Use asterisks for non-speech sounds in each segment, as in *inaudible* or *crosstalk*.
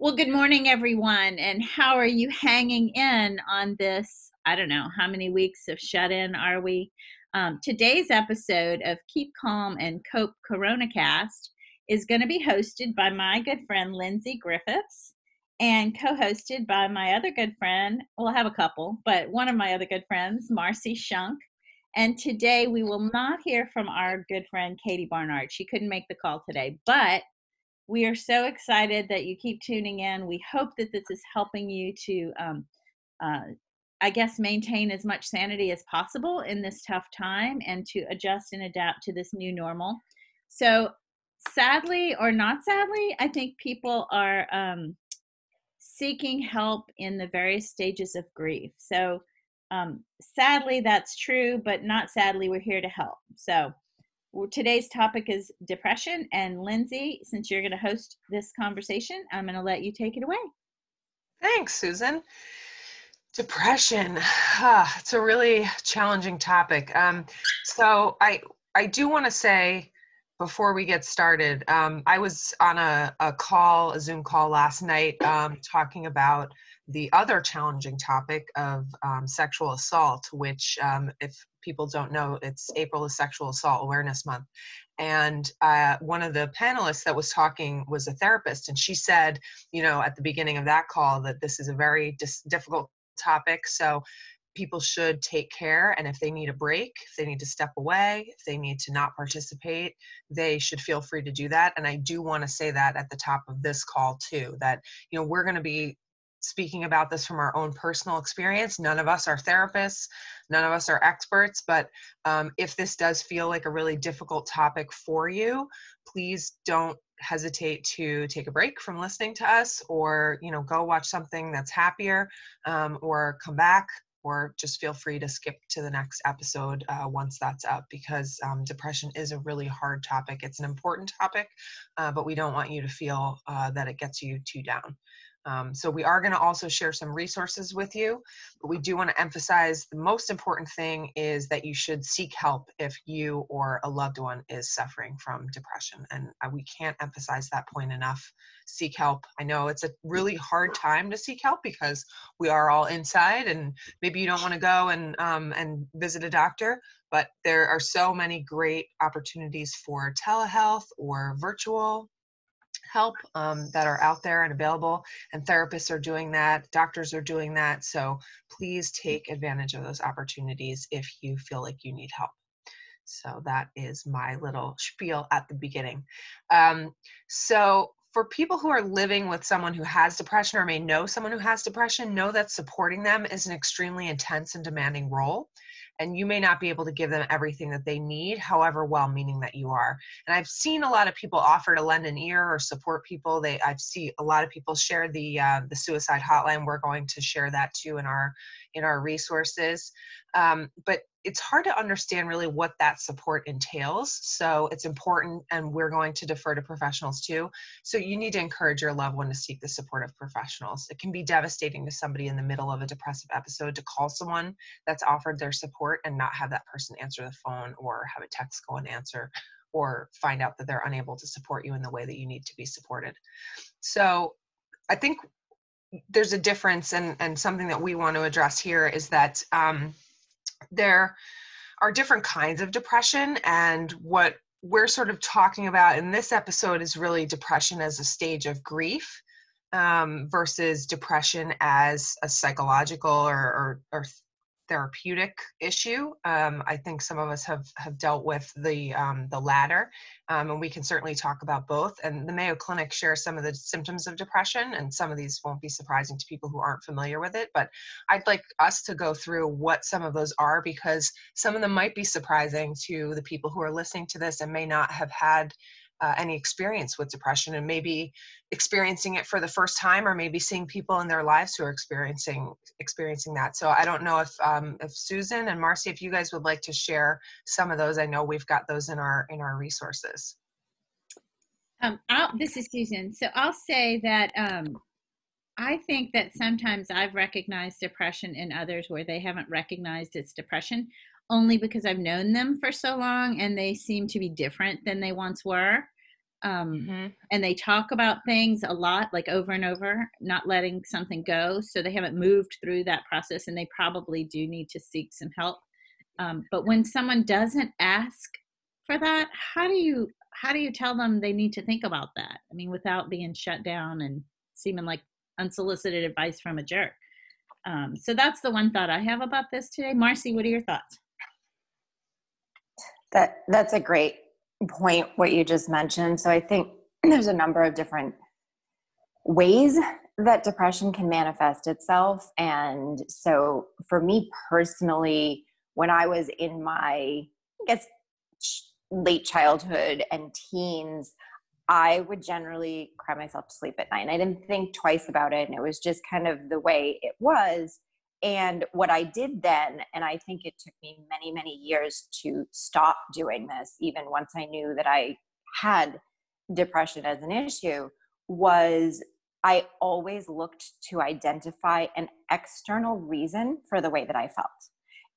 Well, good morning, everyone. And how are you hanging in on this? I don't know, how many weeks of shut in are we? Um, today's episode of Keep Calm and Cope CoronaCast is going to be hosted by my good friend Lindsay Griffiths and co hosted by my other good friend. Well, I have a couple, but one of my other good friends, Marcy Shunk. And today we will not hear from our good friend Katie Barnard. She couldn't make the call today, but we are so excited that you keep tuning in. We hope that this is helping you to, um, uh, I guess, maintain as much sanity as possible in this tough time and to adjust and adapt to this new normal. So, sadly or not sadly, I think people are um, seeking help in the various stages of grief. So, um, sadly, that's true, but not sadly, we're here to help. So, today's topic is depression. And Lindsay, since you're going to host this conversation, I'm going to let you take it away. Thanks, Susan. Depression. Ah, it's a really challenging topic. Um, so I I do want to say before we get started, um, I was on a, a call, a Zoom call last night, um, talking about the other challenging topic of um, sexual assault, which, um, if people don't know, it's April is Sexual Assault Awareness Month. And uh, one of the panelists that was talking was a therapist, and she said, you know, at the beginning of that call, that this is a very dis- difficult topic. So people should take care and if they need a break if they need to step away if they need to not participate they should feel free to do that and i do want to say that at the top of this call too that you know we're going to be speaking about this from our own personal experience. None of us are therapists, none of us are experts, but um, if this does feel like a really difficult topic for you, please don't hesitate to take a break from listening to us or you know go watch something that's happier um, or come back or just feel free to skip to the next episode uh, once that's up because um, depression is a really hard topic. It's an important topic uh, but we don't want you to feel uh, that it gets you too down um, so we are going to also share some resources with you, but we do want to emphasize the most important thing is that you should seek help if you or a loved one is suffering from depression. And uh, we can't emphasize that point enough. Seek help. I know it's a really hard time to seek help because we are all inside, and maybe you don't want to go and um, and visit a doctor. But there are so many great opportunities for telehealth or virtual help um, that are out there and available and therapists are doing that doctors are doing that so please take advantage of those opportunities if you feel like you need help. So that is my little spiel at the beginning. Um, so for people who are living with someone who has depression or may know someone who has depression know that supporting them is an extremely intense and demanding role and you may not be able to give them everything that they need however well meaning that you are. And i've seen a lot of people offer to lend an ear or support people. They i've seen a lot of people share the uh, the suicide hotline. We're going to share that too in our in our resources um, but it's hard to understand really what that support entails. So it's important, and we're going to defer to professionals too. So you need to encourage your loved one to seek the support of professionals. It can be devastating to somebody in the middle of a depressive episode to call someone that's offered their support and not have that person answer the phone or have a text go and answer or find out that they're unable to support you in the way that you need to be supported. So I think there's a difference and, and something that we want to address here is that um, there are different kinds of depression and what we're sort of talking about in this episode is really depression as a stage of grief um, versus depression as a psychological or, or, or therapeutic issue. Um, I think some of us have have dealt with the um, the latter, um, and we can certainly talk about both. And the Mayo Clinic shares some of the symptoms of depression, and some of these won't be surprising to people who aren't familiar with it. But I'd like us to go through what some of those are because some of them might be surprising to the people who are listening to this and may not have had uh, any experience with depression and maybe experiencing it for the first time or maybe seeing people in their lives who are experiencing experiencing that. So i don't know if um, if susan and marcy if you guys would like to share some of those. I know we've got those in our in our resources. Um, this is susan. So i'll say that um, i think that sometimes i've recognized depression in others where they haven't recognized it's depression only because I've known them for so long and they seem to be different than they once were. um, mm-hmm. and they talk about things a lot like over and over not letting something go. So they haven't moved through that process and they probably do need to seek some help. Um, but when someone doesn't ask for that how do you how do you tell them they need to think about that? I mean without being shut down and seeming like unsolicited advice from a jerk. Um, so that's the one thought i have about this today. Marcy what are your thoughts that that's a great point what you just mentioned. So i think *clears throat* there's a number of different ways that depression can manifest itself. And so for me personally when i was in my i guess late childhood and teens i would generally cry myself to sleep at night. I didn't think twice about it. And it was just kind of the way it was and what I did then, and I think it took me many, many years to stop doing this, even once I knew that I had depression as an issue, was I always looked to identify an external reason for the way that I felt.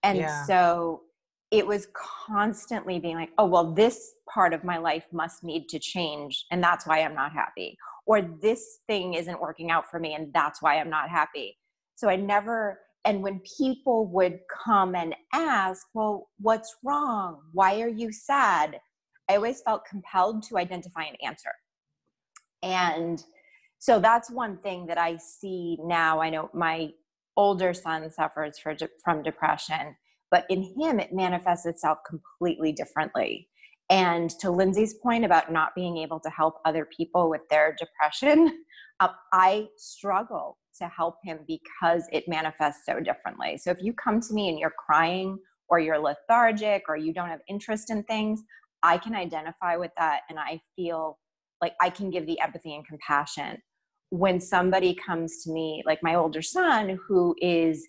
And yeah. so it was constantly being like, oh, well, this part of my life must need to change. And that's why I'm not happy. Or this thing isn't working out for me. And that's why I'm not happy. So I never and when people would come and ask, well, what's wrong? Why are you sad? I always felt compelled to identify an answer. And so that's one thing that I see now. I know my older son suffers for, from depression, but in him, it manifests itself completely differently. And to Lindsay's point about not being able to help other people with their depression, uh, *laughs* I struggle to help him because it manifests so differently. So if you come to me and you're crying or you're lethargic or you don't have interest in things, I can identify with that and I feel like I can give the empathy and compassion. When somebody comes to me, like my older son, who is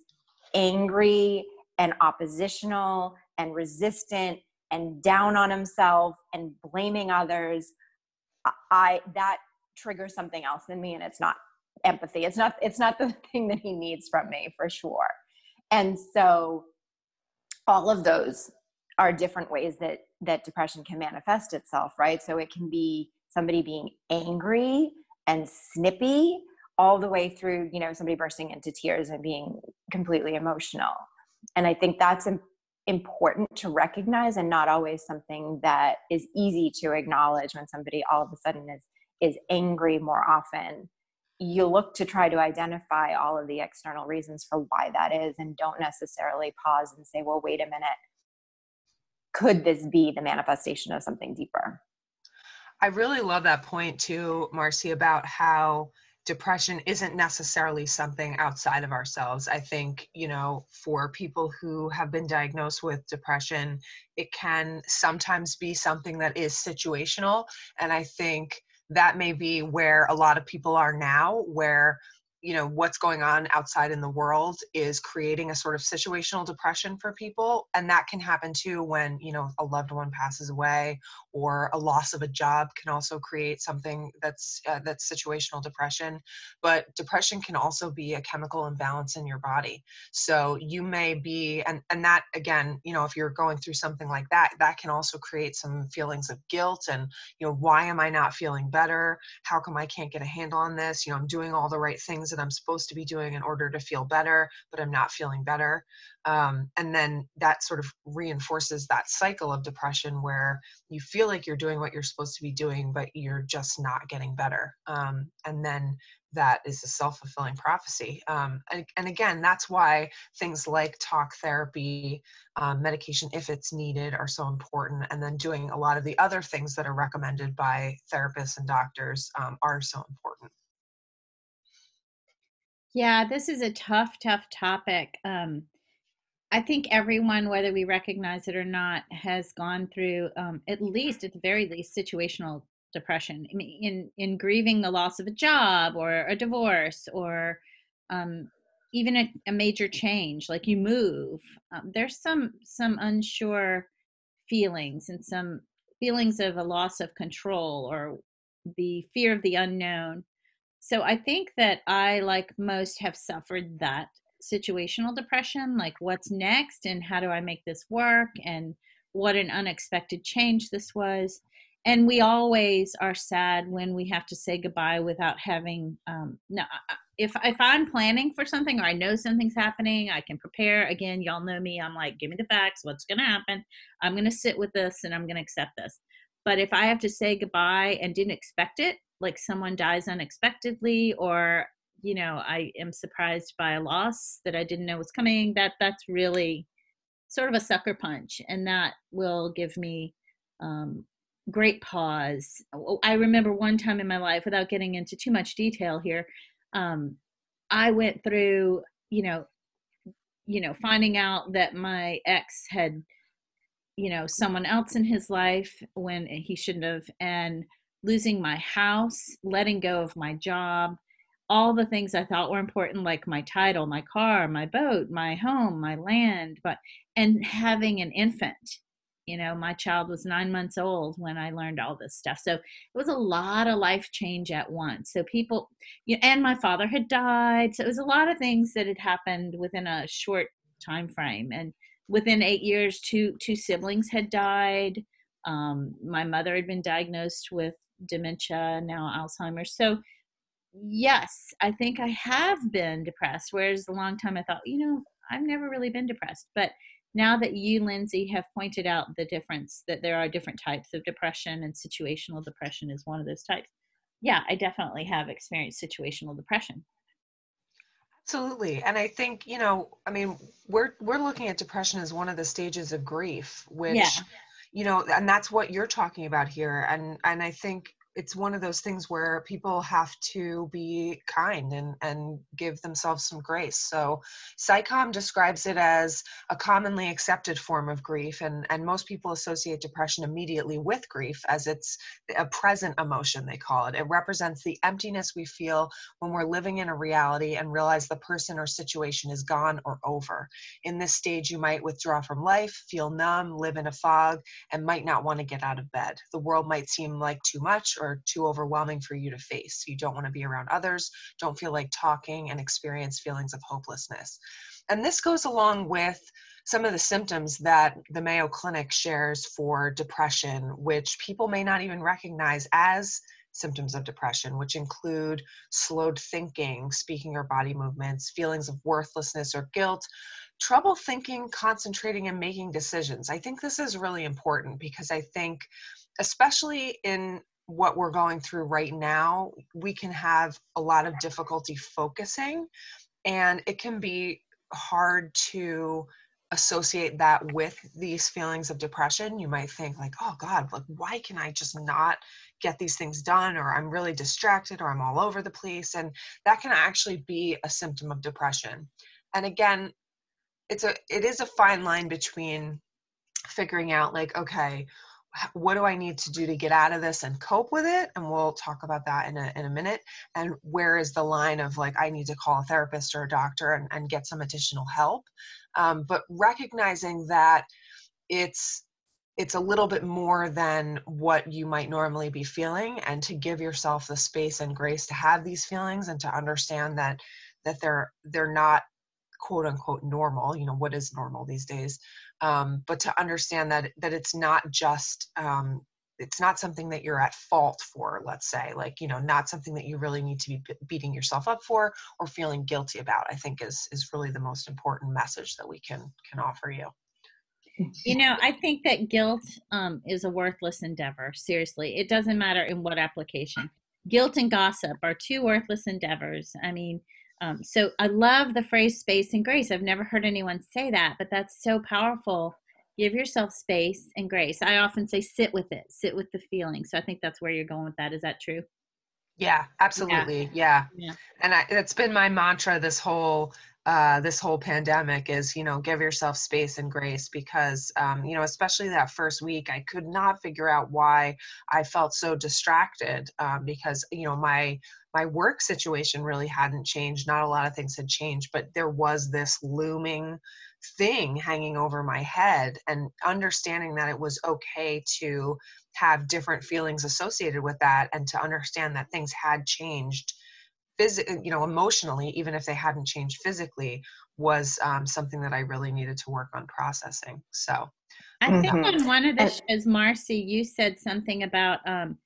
angry and oppositional and resistant and down on himself and blaming others, I that triggers something else in me and it's not empathy. It's not it's not the *laughs* thing that he needs from me for sure. And so all of those are different ways that that depression can manifest itself right? So it can be somebody being angry and snippy all the way through you know somebody bursting into tears and being completely emotional. And i think that's important to recognize and not always something that is easy to acknowledge when somebody all of a sudden is is angry more often you look to try to identify all of the external reasons for why that is and don't necessarily pause and say well wait a minute. Could this be the manifestation of something deeper? I really love that point too marcy about how depression isn't necessarily something outside of ourselves. I think you know for people who have been diagnosed with depression it can sometimes be something that is situational. And i think that may be where a lot of people are now where you know what's going on outside in the world is creating a sort of situational depression for people and that can happen too when you know a loved one passes away or a loss of a job can also create something that's uh, that's situational depression. But depression can also be a chemical imbalance in your body. So you may be and and that again you know if you're going through something like that that can also create some feelings of guilt and you know why am i not feeling better? How come i can't get a handle on this? You know i'm doing all the right things that I'm supposed to be doing in order to feel better, but I'm not feeling better. Um, and then that sort of reinforces that cycle of depression where you feel like you're doing what you're supposed to be doing, but you're just not getting better. Um, and then that is a self-fulfilling prophecy um, and, and, again that's why things like talk therapy um, medication if it's needed are so important and then doing a lot of the other things that are recommended by therapists and doctors um, are so important yeah, this is a tough, tough topic. Um, I think everyone, whether we recognize it or not, has gone through um, at least, at the very least, situational depression. I mean, in in grieving the loss of a job or a divorce or um, even a, a, major change, like you move. Um, there's some some unsure feelings and some feelings of a loss of control or the fear of the unknown so I think that I, like most, have suffered that situational depression like, what's next? And how do I make this work? And what an unexpected change this was. and we always are sad when we have to say goodbye without having um no if if i'm planning for something or i know something's happening i can prepare. Again y'all know me. I'm like give me the facts. What's going to happen? I'm going to sit with this and i'm going to accept this. But if i have to say goodbye and didn't expect it like someone dies unexpectedly or you know i am surprised by a loss that i didn't know was coming that that's really sort of a sucker punch and that will give me um, great pause. Oh, I remember one time in my life, without getting into too much detail here, um, I went through, you know, you know, finding out that my ex had, you know, someone else in his life when he shouldn't have, and losing my house, letting go of my job, all the things I thought were important, like my title, my car, my boat, my home, my land, but and having an infant. You know my child was nine months old when i learned all this stuff. So it was a lot of life change at once. So people you know, and my father had died. So it was a lot of things that had happened within a short time frame and within eight years two two siblings had died. Um, my mother had been diagnosed with dementia now alzheimer's so yes i think i have been depressed whereas a long time i thought you know i've never really been depressed but now that you, Lindsay, have pointed out the difference that there are different types of depression and situational depression is one of those types. Yeah, I definitely have experienced situational depression. Absolutely. And I think, you know, I mean, we're we're looking at depression as one of the stages of grief, which yeah. You know, and that's what you're talking about here. And and I think it's one of those things where people have to be kind and, and give themselves some grace. So PsyCom describes it as a commonly accepted form of grief, and, and most people associate depression immediately with grief as it's a present emotion, they call it. It represents the emptiness we feel when we're living in a reality and realize the person or situation is gone or over. In this stage, you might withdraw from life, feel numb, live in a fog, and might not want to get out of bed. The world might seem like too much or too overwhelming for you to face. You don't want to be around others, don't feel like talking, and experience feelings of hopelessness. And this goes along with some of the symptoms that the Mayo Clinic shares for depression, which people may not even recognize as symptoms of depression, which include slowed thinking, speaking or body movements, feelings of worthlessness or guilt, trouble thinking, concentrating, and making decisions. I think this is really important because I think, especially in what we're going through right now, we can have a lot of difficulty focusing, and it can be hard to associate that with these feelings of depression. You might think, like, oh God, like, why can I just not get these things done? Or I'm really distracted, or I'm all over the place. And that can actually be a symptom of depression. And again, it's a it is a fine line between figuring out like okay what do I need to do to get out of this and cope with it? And we'll talk about that in a, in a minute. And where is the line of like, I need to call a therapist or a doctor and, and get some additional help. Um, but recognizing that it's, it's a little bit more than what you might normally be feeling and to give yourself the space and grace to have these feelings and to understand that that they're they're not quote unquote normal you know what is normal these days um, but to understand that that it's not just um, it's not something that you're at fault for let's say like you know not something that you really need to be beating yourself up for or feeling guilty about i think is is really the most important message that we can can offer you. You know i think that guilt um, is a worthless endeavor seriously. It doesn't matter in what application. Guilt and gossip are two worthless endeavors. I mean um, so I love the phrase space and grace. I've never heard anyone say that, but that's so powerful. Give yourself space and grace. I often say sit with it, sit with the feeling. So I think that's where you're going with that. Is that true? Yeah, absolutely. Yeah. yeah. yeah. And I, it's been my mantra this whole uh, this whole pandemic is you know give yourself space and grace because um, you know especially that first week i could not figure out why i felt so distracted um, because you know my my work situation really hadn't changed not a lot of things had changed but there was this looming thing hanging over my head and understanding that it was okay to have different feelings associated with that and to understand that things had changed physically, you know, emotionally, even if they hadn't changed physically, was um, something that I really needed to work on processing. So, I think mm-hmm. on one of the shows, Marcy, you said something about, um,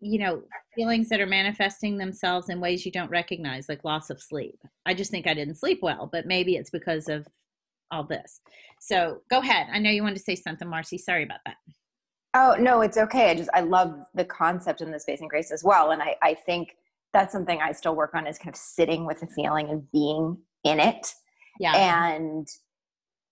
you know, feelings that are manifesting themselves in ways you don't recognize, like loss of sleep. I just think I didn't sleep well, but maybe it's because of all this. So go ahead. I know you wanted to say something, Marcy. Sorry about that. Oh no, it's okay. I just I love the concept in the space and grace as well, and I I think that's something I still work on is kind of sitting with the feeling and being in it, yeah, and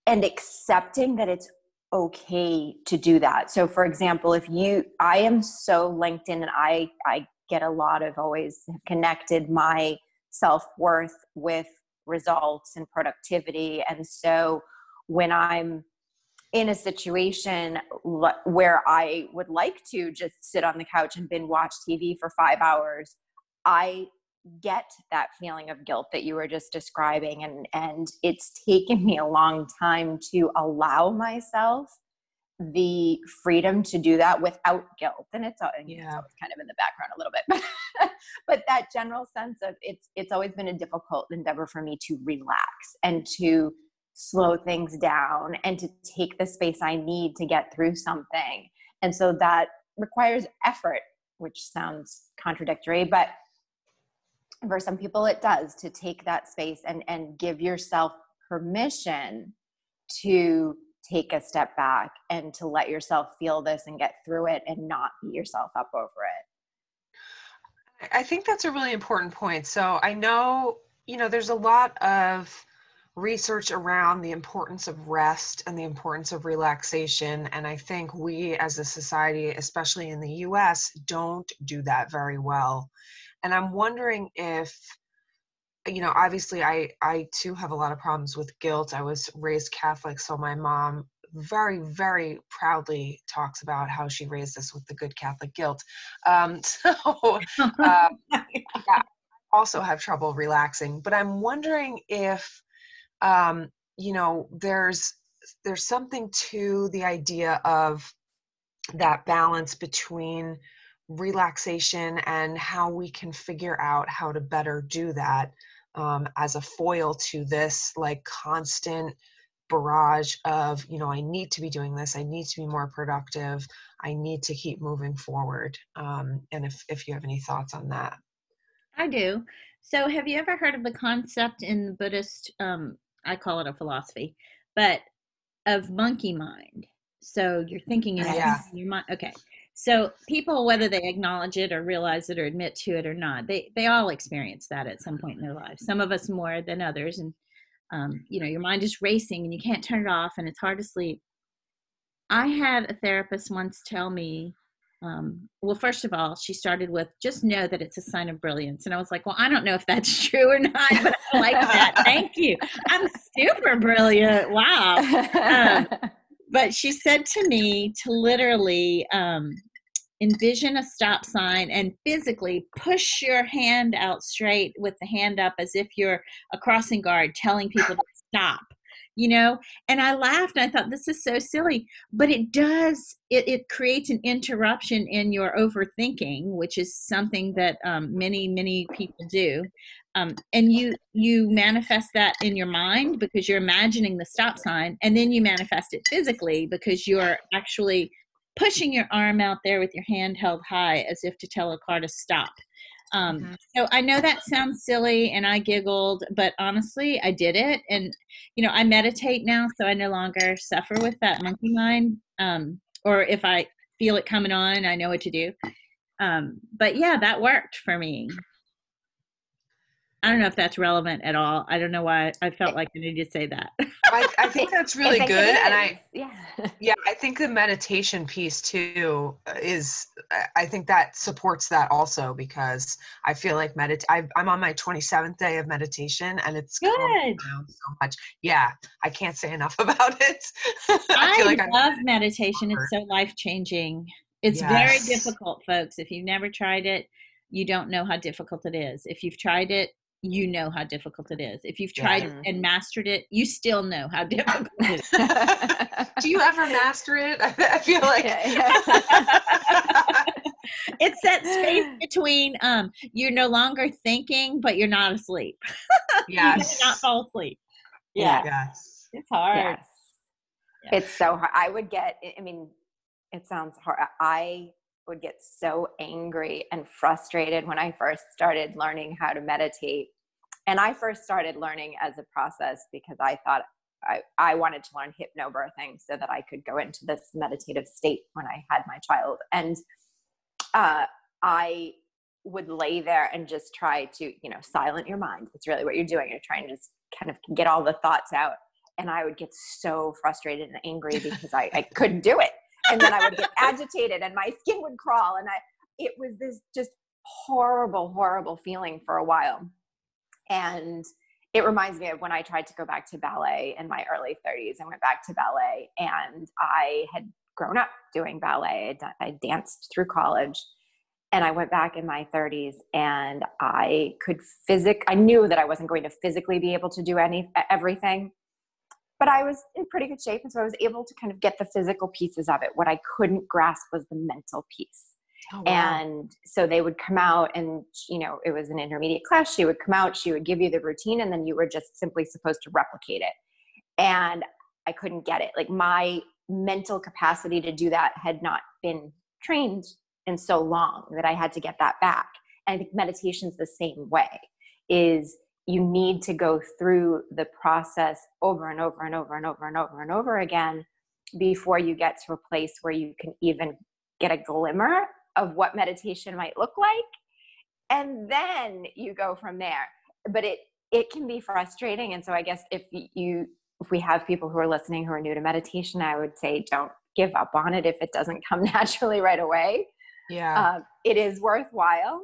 and accepting that it's okay to do that. So, for example, if you, I am so LinkedIn, and I I get a lot of always connected my self worth with results and productivity, and so when I'm in a situation where I would like to just sit on the couch and binge watch TV for five hours, I get that feeling of guilt that you were just describing and and it's taken me a long time to allow myself the freedom to do that without guilt and it's, all, yeah. it's kind of in the background a little bit *laughs* but that general sense of it's it's always been a difficult endeavor for me to relax and to slow things down and to take the space I need to get through something. And so that requires effort, which sounds contradictory, but for some people it does to take that space and, and give yourself permission to take a step back and to let yourself feel this and get through it and not beat yourself up over it. I think that's a really important point. So I know, you know, there's a lot of research around the importance of rest and the importance of relaxation. And I think we as a society, especially in the US, don't do that very well. And I'm wondering if, you know, obviously I, I too have a lot of problems with guilt. I was raised Catholic, so my mom very, very proudly talks about how she raised us with the good Catholic guilt. Um, *laughs* so, uh, *laughs* yeah, also have trouble relaxing. But I'm wondering if um, you know there's there's something to the idea of that balance between relaxation and how we can figure out how to better do that um, as a foil to this like constant barrage of you know i need to be doing this i need to be more productive i need to keep moving forward um, and if, if you have any thoughts on that i do so have you ever heard of the concept in buddhist um, I call it a philosophy, but of monkey mind. So you're thinking in yeah. your mind. Okay. So people, whether they acknowledge it or realize it or admit to it or not, they they all experience that at some point in their lives. Some of us more than others, and um, you know, your mind is racing and you can't turn it off, and it's hard to sleep. I had a therapist once tell me um, well, first of all, she started with just know that it's a sign of brilliance. And I was like, well, I don't know if that's *laughs* true or not, but I like that. Thank you. I'm super brilliant. Wow. Um, *laughs* but she said to me to literally um, envision a stop sign and physically push your hand out straight with the hand up as if you're a crossing guard telling people to stop you know? And i laughed and i thought this is so silly but it does it, it creates an interruption in your overthinking which is something that um, many many people do. Um, and you you manifest that in your mind because you're imagining the stop sign and then you manifest it physically because you're actually pushing your arm out there with your hand held high as if to tell a car to stop um, mm-hmm. So I know that sounds silly and I giggled, but honestly, I did it. And, you know, I meditate now, so I no longer suffer with that monkey mind. Um, or if I feel it coming on, I know what to do. Um, but yeah, that worked for me. I don't know if that's relevant at all. I don't know why I felt like I needed to say that. I, I, think that's really think good, and I yeah yeah I think the meditation piece too uh, is I think that supports that also because I feel like medit I'm on my 27th day of meditation and it's good so much. Yeah, I can't say enough *laughs* about it. I, I like love I'm meditation. It's so life changing. It's yes. very difficult, folks. If you've never tried it, you don't know how difficult it is. If you've tried it, you know how difficult it is. If you've tried yeah. and mastered it, you still know how *laughs* difficult it is. *laughs* Do you ever master it? *laughs* I feel like it's that space between um you're no longer thinking, but you're not asleep. Yes. not fall asleep. Yeah. Yes. It's hard. Yes. Yeah. It's so hard. I would get, I mean, it sounds hard. I would get so angry and frustrated when I first started learning how to meditate. And I first started learning as a process because I thought I, I wanted to learn hypnobirthing so that I could go into this meditative state when I had my child. And uh, I would lay there and just try to, you know, silent your mind. It's really what you're doing. You're trying to just kind of get all the thoughts out. And I would get so frustrated and angry because I, I couldn't do it. And then I would get agitated and my skin would crawl. And I, it was this just horrible, horrible feeling for a while. And it reminds me of when I tried to go back to ballet in my early 30s. I went back to ballet and I had grown up doing ballet. I danced through college and I went back in my 30s and I could physic I knew that I wasn't going to physically be able to do any everything but I was in pretty good shape and so I was able to kind of get the physical pieces of it. What I couldn't grasp was the mental piece. Oh, wow. and so they would come out and you know it was an intermediate class. She would come out she would give you the routine and then you were just simply supposed to replicate it. And I couldn't get it. Like my mental capacity to do that had not been trained in so long that I had to get that back. And I think meditation's the same way is you need to go through the process over and over and over and over and over and over again before you get to a place where you can even get a glimmer of what meditation might look like. And then you go from there. But it it can be frustrating. And so i guess if you if we have people who are listening who are new to meditation i would say don't give up on it if it doesn't come *laughs* naturally right away. Yeah. Uh, it is worthwhile,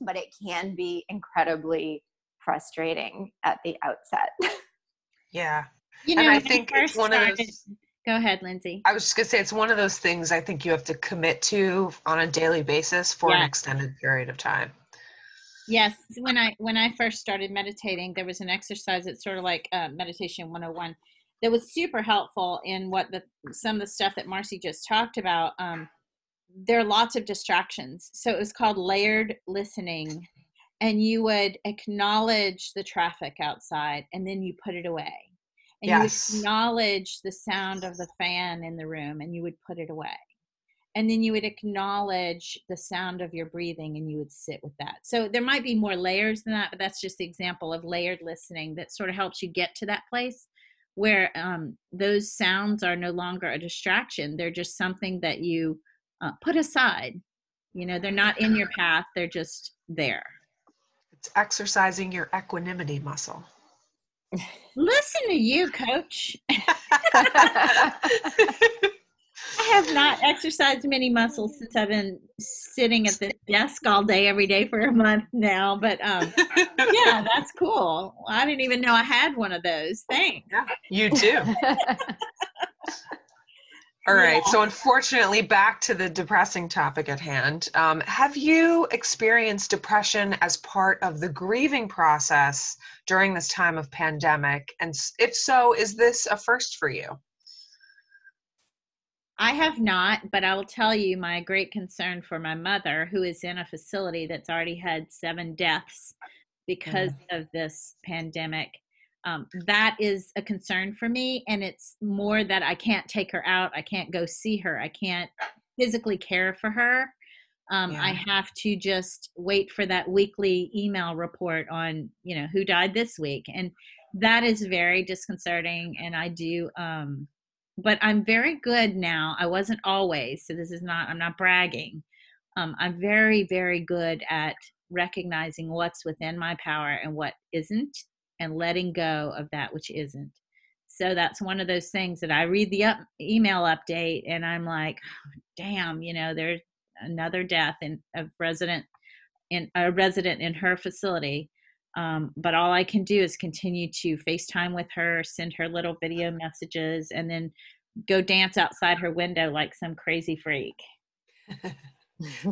but it can be incredibly frustrating at the outset. *laughs* yeah. You know, and I think it's one started, of those. *laughs* Go ahead, Lindsay. I was just gonna say it's one of those things I think you have to commit to on a daily basis for an extended period of time. Yes, when I when I first started meditating, there was an exercise that's sort of like uh, meditation 101 that was super helpful in what the some of the stuff that Marcy just talked about. Um, there are lots of distractions. So it was called layered listening. And you would acknowledge the traffic outside and then you put it away. And yes. you acknowledge the sound of the fan in the room and you would put it away. And then you would acknowledge the sound of your breathing and you would sit with that. So there might be more layers than that, but that's just the example of layered listening that sort of helps you get to that place where um, those sounds are no longer a distraction. They're just something that you uh, put aside. You know, they're not in your *laughs* path, they're just there. It's exercising your equanimity muscle. Listen to you, coach. *laughs* I have not exercised many muscles since I've been sitting at the desk all day every day for a month now. But um, *laughs* yeah, that's cool. I didn't even know I had one of those. Thanks. Yeah, you do. *laughs* All right. Yeah. So, unfortunately, back to the depressing topic at hand. Um, have you experienced depression as part of the grieving process during this time of pandemic? And if so, is this a first for you? I have not, but I will tell you my great concern for my mother, who is in a facility that's already had seven deaths because mm. of this pandemic um, that is a concern for me and it's more that i can't take her out i can't go see her i can't physically care for her um, yeah. i have to just wait for that weekly email report on you know who died this week and that is very disconcerting and i do um, but i'm very good now i wasn't always so this is not i'm not bragging um, i'm very very good at recognizing what's within my power and what isn't and letting go of that which isn't. So that's one of those things that I read the up, email update and I'm like, oh, *sighs* damn, you know, there's another death in a resident in a resident in her facility. Um, but all I can do is continue to FaceTime with her, send her little video messages, and then go dance outside her window like some crazy freak. *laughs*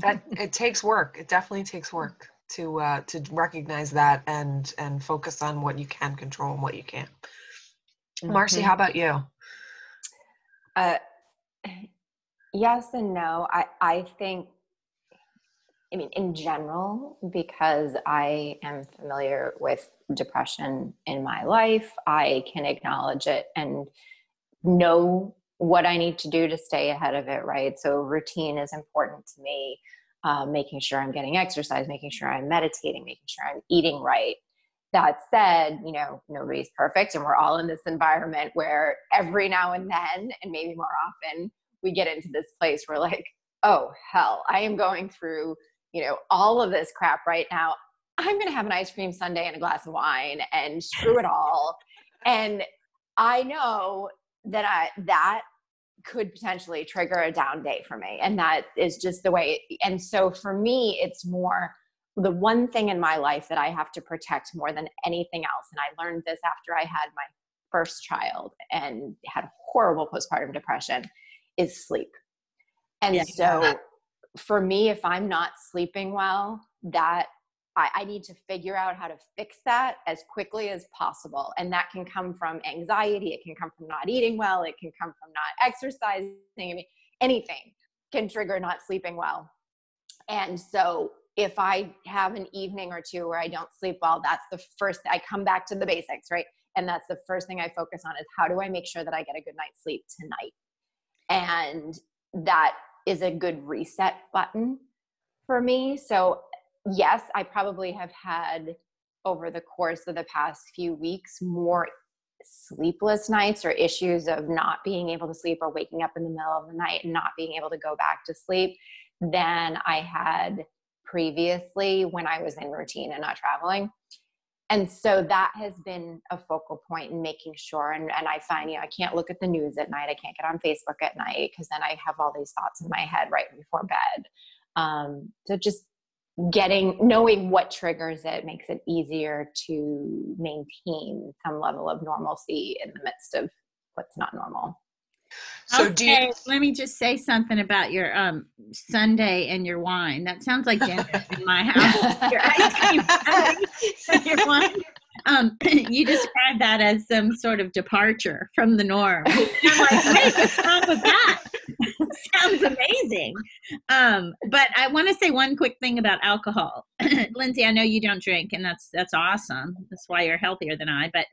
that it takes work. It definitely takes work to uh, to recognize that and and focus on what you can control and what you can't. Mm-hmm. Marcy, how about you? Uh, *sighs* yes and no. I I think. I mean, in general, because I am familiar with depression in my life, I can acknowledge it and know what I need to do to stay ahead of it, right? So routine is important to me. Uh, making sure I'm getting exercise, making sure I'm meditating, making sure I'm eating right. That said, you know, nobody's perfect, and we're all in this environment where every now and then, and maybe more often, we get into this place where, like, oh, hell, I am going through, you know, all of this crap right now. I'm going to have an ice cream sundae and a glass of wine and screw it all. And I know that I that could potentially trigger a down day for me and that is just the way it, and so for me it's more the one thing in my life that I have to protect more than anything else and I learned this after I had my first child and had horrible postpartum depression is sleep. And yeah. so for me if I'm not sleeping well that I, I need to figure out how to fix that as quickly as possible. And that can come from anxiety, it can come from not eating well, it can come from not exercising. I mean, anything can trigger not sleeping well. And so if I have an evening or two where I don't sleep well, that's the first I come back to the basics, right? And that's the first thing I focus on is how do I make sure that I get a good night's sleep tonight? And that is a good reset button for me. So yes, I probably have had over the course of the past few weeks more sleepless nights or issues of not being able to sleep or waking up in the middle of the night and not being able to go back to sleep than I had previously when I was in routine and not traveling. And so that has been a focal point in making sure. And, and I find, you know, I can't look at the news at night. I can't get on Facebook at night because then I have all these thoughts in my head right before bed. Um, so just getting knowing what triggers it makes it easier to maintain some level of normalcy in the midst of what's not normal so okay, you- let me just say something about your um sundae and your wine that sounds like dinner *laughs* in my house your ice cream your wine um, *clears throat* you described that as some sort of departure from the norm. I'm like, hey, what's wrong with that? *laughs* Sounds amazing. Um, but I want to say one quick thing about alcohol. *clears throat* Lindsay, I know you don't drink, and that's that's awesome. That's why you're healthier than I. But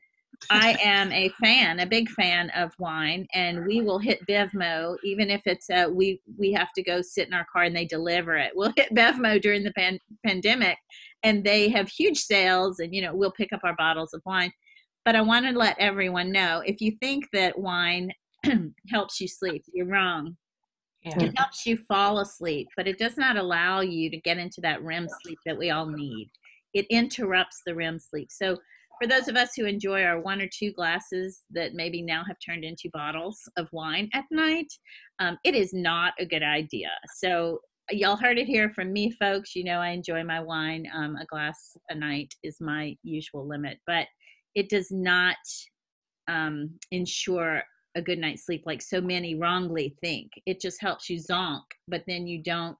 I *laughs* am a fan, a big fan of wine, and we will hit Bevmo even if it's a we we have to go sit in our car and they deliver it. We'll hit Bevmo during the pan- pandemic, and they have huge sales and you know we'll pick up our bottles of wine but i want to let everyone know if you think that wine *clears throat* helps you sleep you're wrong yeah. it helps you fall asleep but it does not allow you to get into that rem sleep that we all need it interrupts the rem sleep so for those of us who enjoy our one or two glasses that maybe now have turned into bottles of wine at night, um, it is not a good idea. So y'all heard it here from me, folks. You know, I enjoy my wine. Um, a glass a night is my usual limit, but it does not um, ensure a good night's sleep like so many wrongly think. It just helps you zonk, but then you don't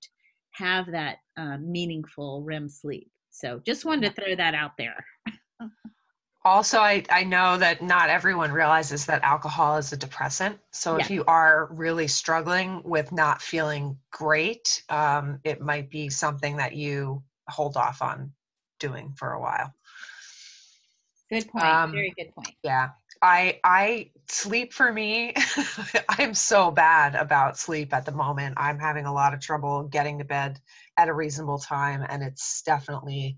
have that uh, meaningful REM sleep. So just wanted to throw that out there. *laughs* also I, I know that not everyone realizes that alcohol is a depressant so yeah. if you are really struggling with not feeling great um, it might be something that you hold off on doing for a while good point um, very good point yeah i i sleep for me *laughs* i'm so bad about sleep at the moment i'm having a lot of trouble getting to bed at a reasonable time and it's definitely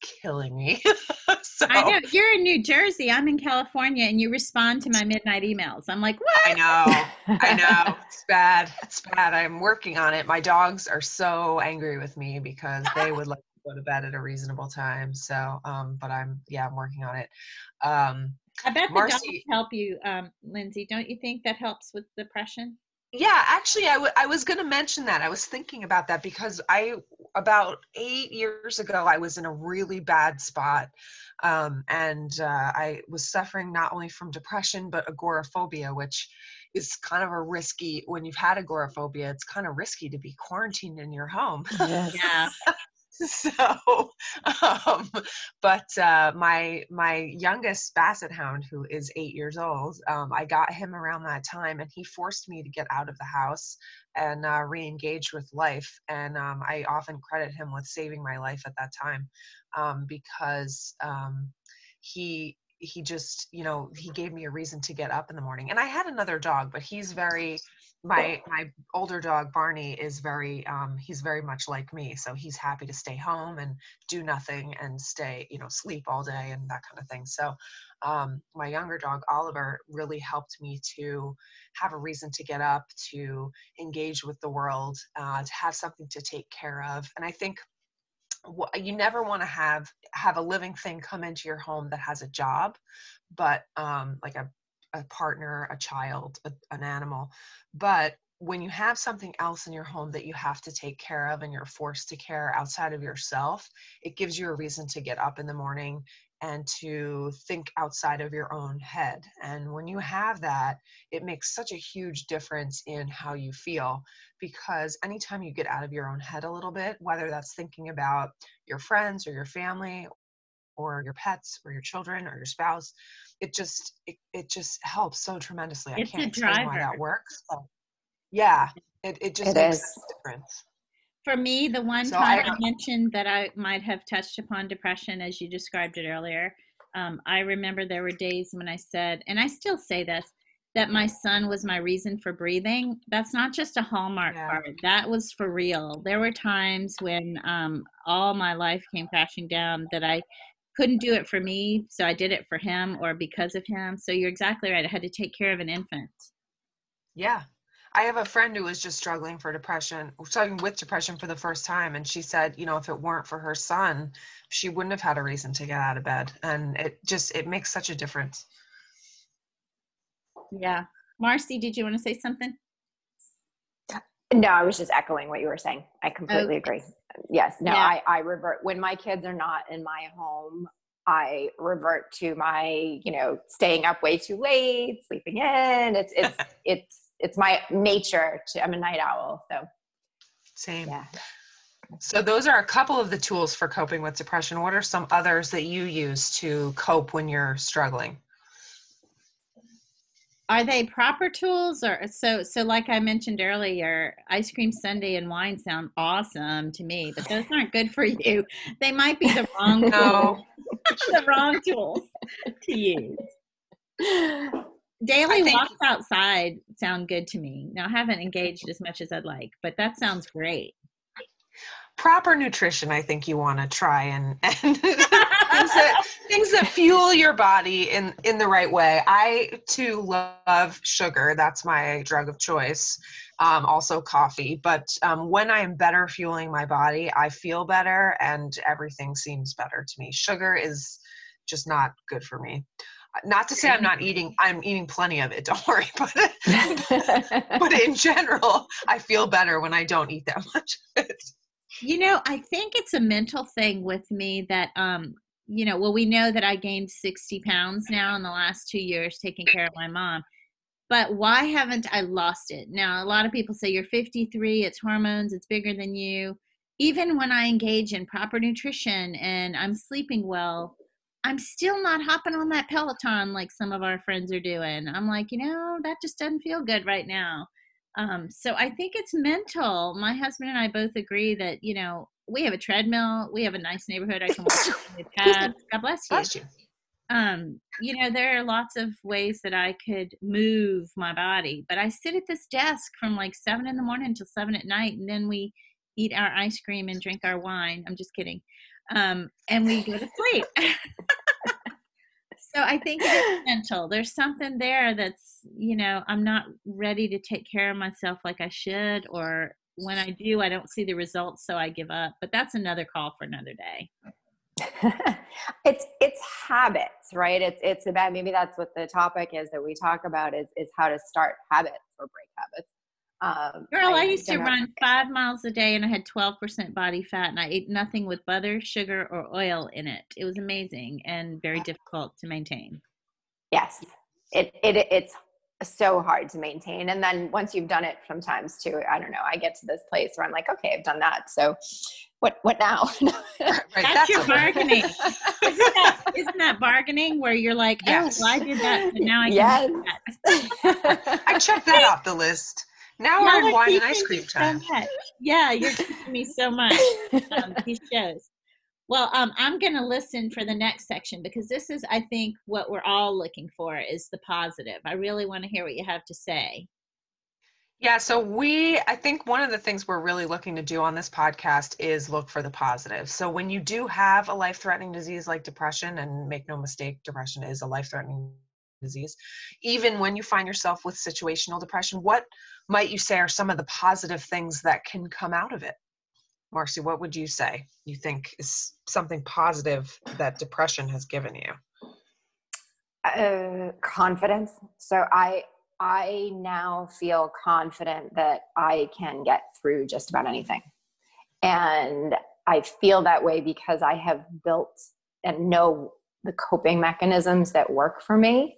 killing me. *laughs* so, I know you're in New Jersey. I'm in California, and you respond to my midnight emails. I'm like, what? I know, I know. *laughs* It's bad. It's bad. I'm working on it. My dogs are so angry with me because they would like to go to bed at a reasonable time. So, um, but I'm yeah, I'm working on it. Um, I bet Marcy, the dogs help you, um, Lindsay. Don't you think that helps with depression? Yeah, actually, I, w- I was going to mention that. I was thinking about that because I, about eight years ago, I was in a really bad spot. Um, and uh, I was suffering not only from depression, but agoraphobia, which is kind of a risky, when you've had agoraphobia, it's kind of risky to be quarantined in your home. Yes. yeah. *laughs* *laughs* so um, but uh, my my youngest basset hound who is eight years old um, i got him around that time and he forced me to get out of the house and uh, re-engage with life and um, i often credit him with saving my life at that time um, because um, he he just you know he gave me a reason to get up in the morning and i had another dog but he's very my my older dog barney is very um he's very much like me so he's happy to stay home and do nothing and stay you know sleep all day and that kind of thing so um my younger dog oliver really helped me to have a reason to get up to engage with the world uh, to have something to take care of and i think you never want to have have a living thing come into your home that has a job but um like a a partner a child a, an animal. But when you have something else in your home that you have to take care of and you're forced to care outside of yourself it gives you a reason to get up in the morning and to think outside of your own head. And when you have that, it makes such a huge difference in how you feel because anytime you get out of your own head a little bit, whether that's thinking about your friends or your family or your pets or your children or your spouse, it just it, it just helps so tremendously. It's I can't explain why that works. But yeah, it, it just It makes is. a difference. For me, the one So time I- I mentioned that I might have touched upon depression as you described it earlier, um, I remember there were days when I said, and I still say this, that my son was my reason for breathing. That's not just a Hallmark Yeah. card. That was for real. There were times when um, all my life came crashing down that I couldn't do it for me, so I did it for him or because of him. So you're exactly right. I had to take care of an infant. Yeah. I have a friend who was just struggling for depression, struggling with depression for the first time. And she said, you know, if it weren't for her son, she wouldn't have had a reason to get out of bed. And it just, it makes such a difference. Yeah. Marcy, did you want to say something? No, I was just echoing what you were saying. I completely Okay. agree. Yes, no, Yeah. I, I revert when my kids are not in my home. I revert to my, you know, staying up way too late, sleeping in. It's it's *laughs* it's it's my nature to. I'm a night owl, so Same. yeah. So those are a couple of the tools for coping with depression. What are some others that you use to cope when you're struggling? Are they proper tools or so so like I mentioned earlier, ice cream sundae and wine sound awesome to me, but those aren't good for you. They might be the wrong No. *laughs* the wrong tools to use. *laughs* Daily think- walks outside sound good to me. Now I haven't engaged as much as I'd like, but that sounds great. Proper nutrition, I think you want to try and, *laughs* and things, that, *laughs* things that fuel your body in, in the right way. I too love sugar. That's my drug of choice. Um, also coffee. But um, when I am better fueling my body, I feel better and everything seems better to me. Sugar is just not good for me. Not to say I'm not eating, I'm eating plenty of it, *laughs* don't worry. But, *laughs* but in general, I feel better when I don't eat that *laughs* much of it. You know, I think it's a mental thing with me that um, you know, well we know that I gained 60 pounds now in the last 2 years taking care of my mom. But why haven't I lost it? Now, a lot of people say you're 53, it's hormones, it's bigger than you. Even when I engage in proper nutrition and I'm sleeping well, I'm still not hopping on that Peloton like some of our friends are doing. I'm like, you know, that just doesn't feel good right now. Um, so I think it's mental. My husband and I both agree that, you know, we have a treadmill, we have a nice neighborhood. I can walk *laughs* with cats. God bless you. Bless you. Um, you know, there are lots of ways that I could move my body, but I sit at this desk from like seven in the morning until seven at night, and then we eat our ice cream and drink our wine. I'm just kidding. Um, and we go to sleep. *laughs* so I think it is mental. There's something there that's, you know, I'm not ready to take care of myself like I should, or when I do, I don't see the results, so I give up. But that's another call for another day. *laughs* it's it's habits, right? It's it's about maybe that's what the topic is that we talk about is is how to start habits or break habits. Um, Girl, I used to don't run five miles a day and I had 12% body fat and I ate nothing with butter, sugar, or oil in it. It was amazing and very difficult to maintain. Yes, it, it it's so hard to maintain, and then once you've done it, sometimes too, I don't know. I get to this place where I'm like, okay, I've done that, so what what now? *laughs* Right, That's your a- *laughs* bargaining. Isn't that, *laughs* isn't that bargaining where you're like, oh, Yes. well, I did that, but now I can Yes. do that. I checked that off the list. Now we're in wine and ice cream time. much. Yeah, you're teaching me so much. Um, *laughs* these shows. Well, um, I'm going to listen for the next section because this is, I think, what we're all looking for is the positive. I really want to hear what you have to say. Yeah, so we, I think one of the things we're really looking to do on this podcast is look for the positive. So when you do have a life threatening disease like depression, and make no mistake, depression is a life threatening disease, even when you find yourself with situational depression, what might you say are some of the positive things that can come out of it? Marcy, what would you say you think is something positive that depression has given you? Uh, confidence. So I I now feel confident that I can get through just about anything. And I feel that way because I have built and know the coping mechanisms that work for me.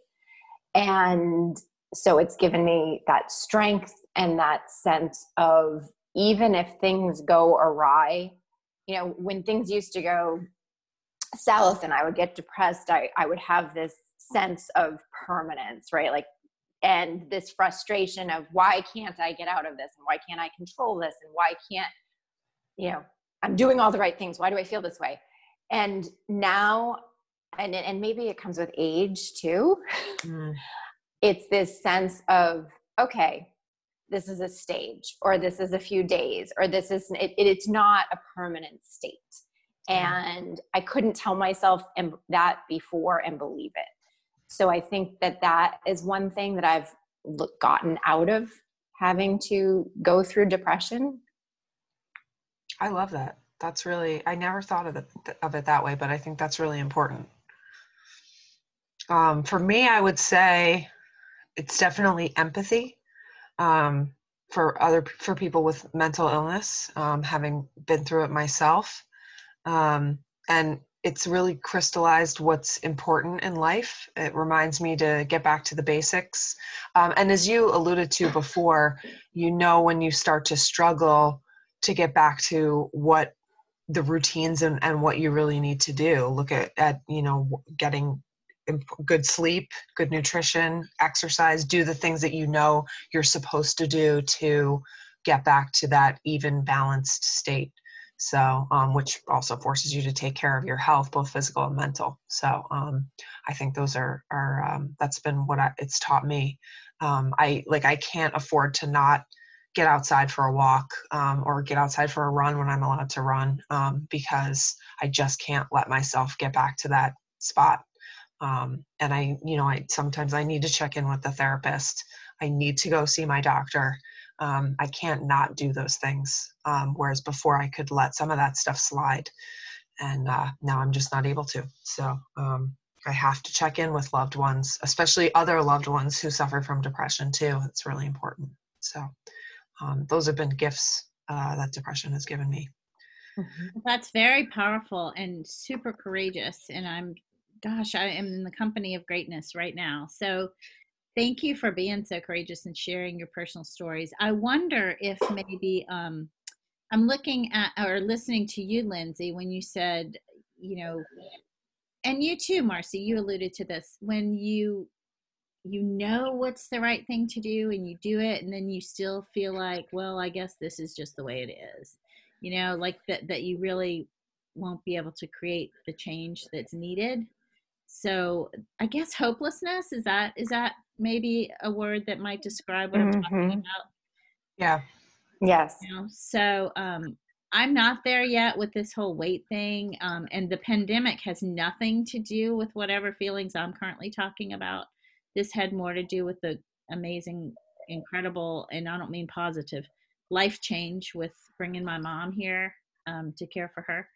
And so it's given me that strength and that sense of even if things go awry, you know, when things used to go south and I would get depressed, I, I would have this sense of permanence, right? Like and this frustration of why can't I get out of this and why can't I control this and why can't, you know, I'm doing all the right things. Why do I feel this way? And now, and, and maybe it comes with age too. Mm. It's this sense of, okay, this is a stage or this is a few days or this is, it, it's not a permanent state. And I couldn't tell myself that before and believe it. So I think that that is one thing that I've gotten out of having to go through depression. I love that. That's really I never thought of it of it that way, but I think that's really important. Um, for me, I would say it's definitely empathy um, for other for people with mental illness, um, having been through it myself, um, and it's really crystallized what's important in life. It reminds me to get back to the basics. Um, and as you alluded to before, you know when you start to struggle to get back to what the routines and, and what you really need to do. Look at, at you know, getting good sleep, good nutrition, exercise, do the things that you know you're supposed to do to get back to that even balanced state. So um, which also forces you to take care of your health both physical and mental. So um, i think those are are um, that's been what I, it's taught me. Um, i like i can't afford to not get outside for a walk um, or get outside for a run when i'm allowed to run um, because i just can't let myself get back to that spot and i you know i sometimes i need to check in with the therapist i need to go see my doctor um, I can't not do those things. Um, whereas before I could let some of that stuff slide. And uh, now I'm just not able to. So um, I have to check in with loved ones, especially other loved ones who suffer from depression too. It's really important. So um, those have been gifts uh, that depression has given me. Mm-hmm. That's very powerful and super courageous. And I'm, gosh, I am in the company of greatness right now. So thank you for being so courageous and sharing your personal stories. I wonder if maybe um, I'm looking at or listening to you, Lindsay, when you said, you know, and you too, Marcy, you alluded to this when you you know what's the right thing to do and you do it and then you still feel like well i guess this is just the way it is you know like that that you really won't be able to create the change that's needed so i guess hopelessness is that is that maybe a word that might describe what mm-hmm. i'm talking mm-hmm. about yeah yes you know? so um i'm not there yet with this whole weight thing um and the pandemic has nothing to do with whatever feelings i'm currently talking about this had more to do with the amazing incredible and i don't mean positive life change with bringing my mom here um, to care for her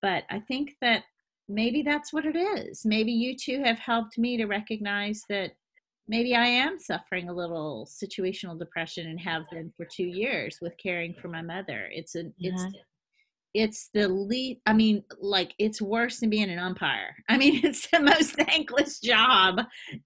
but i think that maybe that's what it is. Maybe you two have helped me to recognize that maybe I am suffering a little situational depression and have been for two years with caring for my mother. It's a it's mm-hmm. it's the lead I mean, like it's worse than being an umpire. I mean, *laughs* it's the most thankless job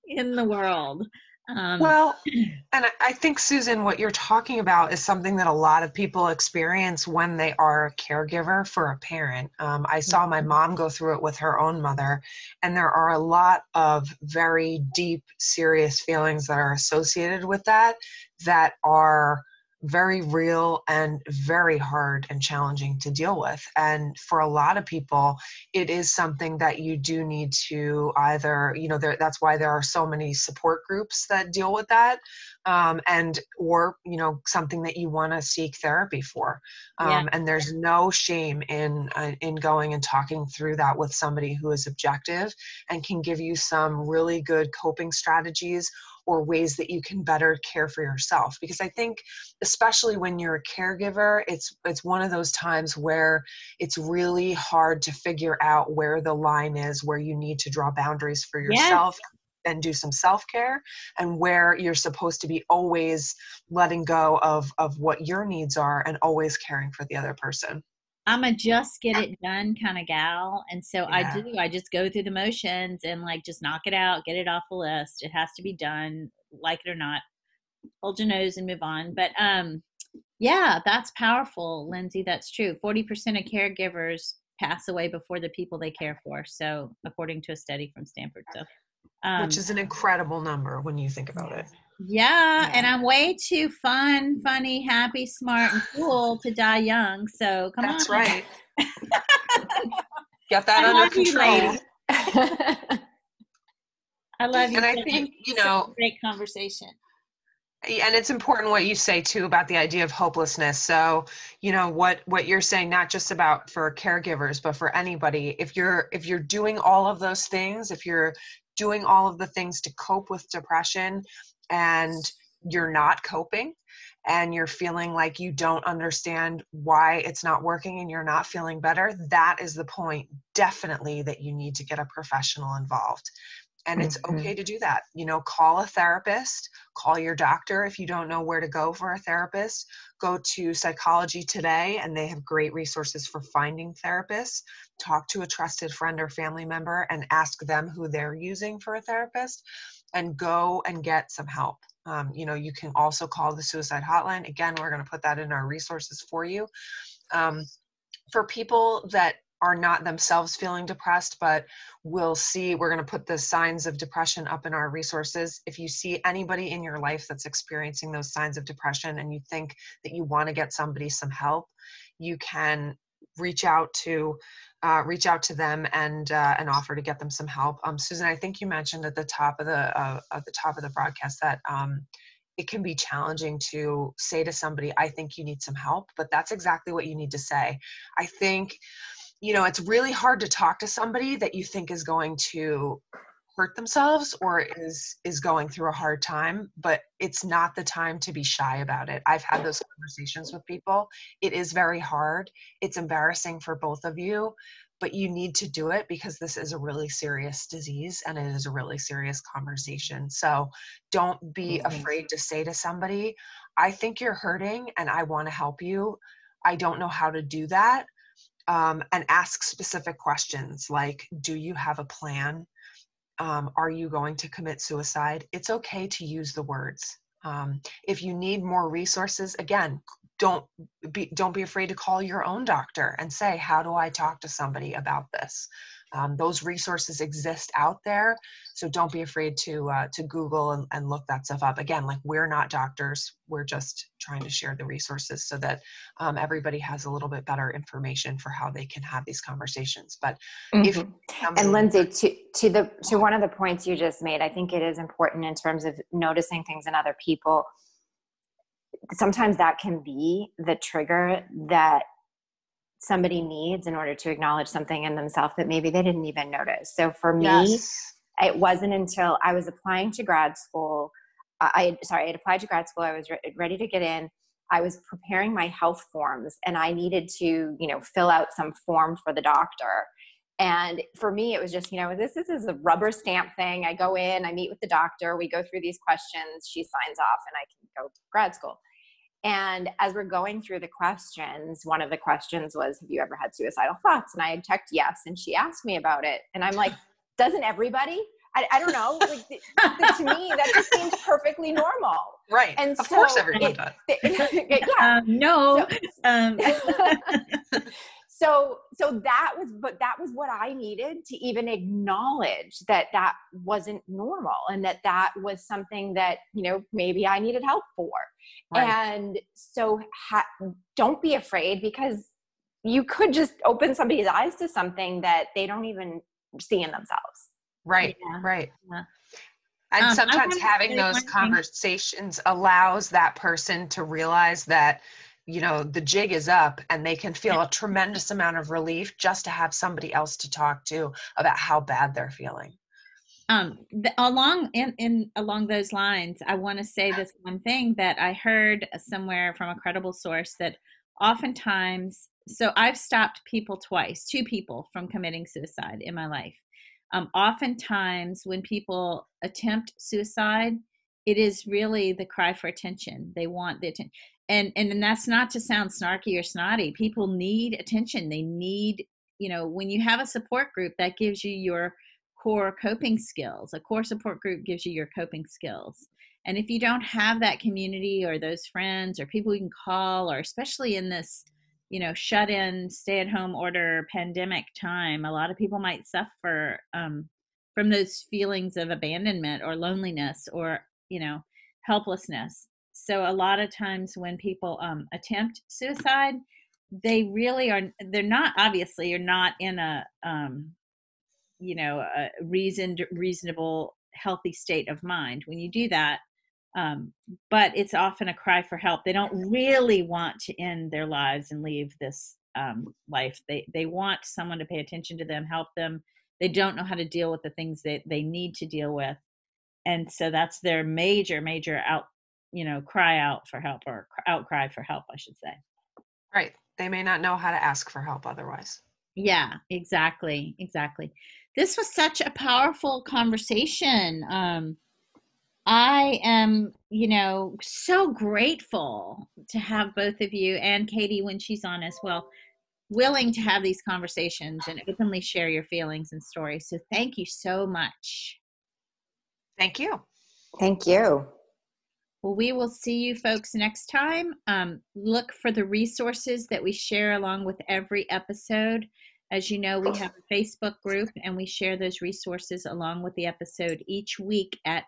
in the world. Um, well, *clears throat* and I think, Susan, what you're talking about is something that a lot of people experience when they are a caregiver for a parent. Um, I saw my mm-hmm. mom go through it with her own mother, and there are a lot of very deep, serious feelings that are associated with that that are very real and very hard and challenging to deal with. And for a lot of people, it is something that you do need to either, you know, there, that's why there are so many support groups that deal with that, um, and or you know something that you want to seek therapy for. Um, yeah. And there's no shame in uh, in going and talking through that with somebody who is objective and can give you some really good coping strategies or ways that you can better care for yourself because i think especially when you're a caregiver it's it's one of those times where it's really hard to figure out where the line is where you need to draw boundaries for yourself yes and do some self-care and where you're supposed to be always letting go of of what your needs are and always caring for the other person I'm a just get it done kind of gal. And so yeah. I do, I just go through the motions and like just knock it out, get it off the list. It has to be done, like it or not. Hold your nose and move on. But um yeah, that's powerful, Lindsay. That's true. 40% of caregivers pass away before the people they care for. So according to a study from Stanford. So um, which is an incredible number when you think about it. Yeah, yeah, and I'm way too fun, funny, happy, smart, and cool to die young. So come That's on. That's right. Get that I under control. I love you. And I think you know, great conversation. And it's important what you say too about the idea of hopelessness. So, you know what what you're saying, not just about for caregivers, but for anybody. If you're if you're doing all of those things, if you're doing all of the things to cope with depression and you're not coping and you're feeling like you don't understand why it's not working and you're not feeling better, that is the point definitely that you need to get a professional involved. And it's mm-hmm. okay to do that. You know, call a therapist, call your doctor if you don't know where to go for a therapist. Go to Psychology Today, and they have great resources for finding therapists. Talk to a trusted friend or family member and ask them who they're using for a therapist and go and get some help. Um, you know, you can also call the suicide hotline. Again, we're going to put that in our resources for you. Um, for people that are not themselves feeling depressed, but we'll see, we're going to put the signs of depression up in our resources. If you see anybody in your life that's experiencing those signs of depression and you think that you want to get somebody some help, you can reach out to uh, reach out to them and uh, and offer to get them some help. Um, Susan, I think you mentioned at the top of the uh, at the top of the broadcast that um, it can be challenging to say to somebody, "I think you need some help," but that's exactly what you need to say. I think you know it's really hard to talk to somebody that you think is going to hurt themselves or is is going through a hard time but it's not the time to be shy about it. I've had those conversations with people. It is very hard. It's embarrassing for both of you but you need to do it because this is a really serious disease and it is a really serious conversation. So don't be mm-hmm. afraid to say to somebody i think you're hurting and i want to help you. I don't know how to do that. Um, and ask specific questions like do you have a plan um, are you going to commit suicide? It's okay to use the words. Um, if you need more resources again don't be don't be afraid to call your own doctor and say how do i talk to somebody about this um, those resources exist out there so don't be afraid to uh, to google and, and look that stuff up. Again like we're not doctors we're just trying to share the resources so that um, everybody has a little bit better information for how they can have these conversations. But mm-hmm. if and lindsay to to the to one of the points you just made i think it is important in terms of noticing things in other people. Sometimes that can be the trigger that somebody needs in order to acknowledge something in themselves that maybe they didn't even notice. So for me, yes. it wasn't until I was applying to grad school. I sorry, I had applied to grad school. I was re- ready to get in. I was preparing my health forms, and I needed to, you know, fill out some form for the doctor. And for me, it was just, you know, this, this is a rubber stamp thing. I go in, I meet with the doctor, we go through these questions, she signs off, and I can go to grad school. And as we're going through the questions, one of the questions was, Have you ever had suicidal thoughts? And I had checked yes. And she asked me about it. And I'm like, *laughs* Doesn't everybody? I, I don't know. Like, to me, that just seems perfectly normal. Right. And of so course, everyone it, does. It, *laughs* yeah. Um, no. So, um. *laughs* so so that was but that was what i needed to even acknowledge that that wasn't normal and that that was something that you know maybe i needed help for right. and so ha- don't be afraid because you could just open somebody's eyes to something that they don't even see in themselves right yeah. right yeah. and um, sometimes having those conversations allows that person to realize that you know the jig is up and they can feel a tremendous amount of relief just to have somebody else to talk to about how bad they're feeling. Um the, along in, in along those lines i want to say this one thing that i heard somewhere from a credible source that oftentimes so i've stopped people twice two people from committing suicide in my life. Um, oftentimes when people attempt suicide it is really the cry for attention. They want the attention and and that's not to sound snarky or snotty people need attention they need you know when you have a support group that gives you your core coping skills a core support group gives you your coping skills and if you don't have that community or those friends or people you can call or especially in this you know shut in stay at home order pandemic time a lot of people might suffer um, from those feelings of abandonment or loneliness or you know helplessness so a lot of times when people um, attempt suicide they really are they're not obviously you're not in a um, you know a reasoned reasonable healthy state of mind when you do that um, but it's often a cry for help. They don't really want to end their lives and leave this um, life. They they want someone to pay attention to them help them. They don't know how to deal with the things that they need to deal with. And so that's their major major out you know cry out for help or outcry for help i should say. Right they may not know how to ask for help otherwise. Yeah exactly exactly. This was such a powerful conversation um i am you know so grateful to have both of you and katie when she's on as well willing to have these conversations and openly share your feelings and stories so thank you so much. Thank you. Thank you well, we will see you folks next time. Um, look for the resources that we share along with every episode. As you know, we have a Facebook group and we share those resources along with the episode each week at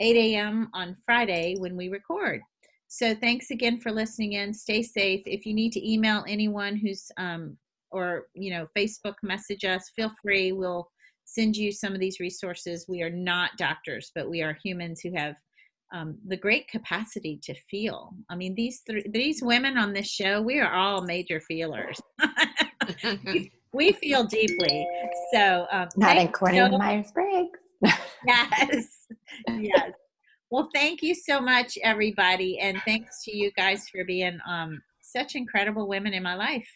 8 a.m. on Friday when we record. So thanks again for listening in. Stay safe. If you need to email anyone who's um, or you know Facebook message us, feel free. We'll send you some of these resources. We are not doctors, but we are humans who have um, the great capacity to feel. I mean, these three, these women on this show, we are all major feelers. *laughs* we, *laughs* we, feel deeply. So, um, not according to Myers Briggs. *laughs* yes, yes. Well, thank you so much, everybody, and thanks to you guys for being um, such incredible women in my life.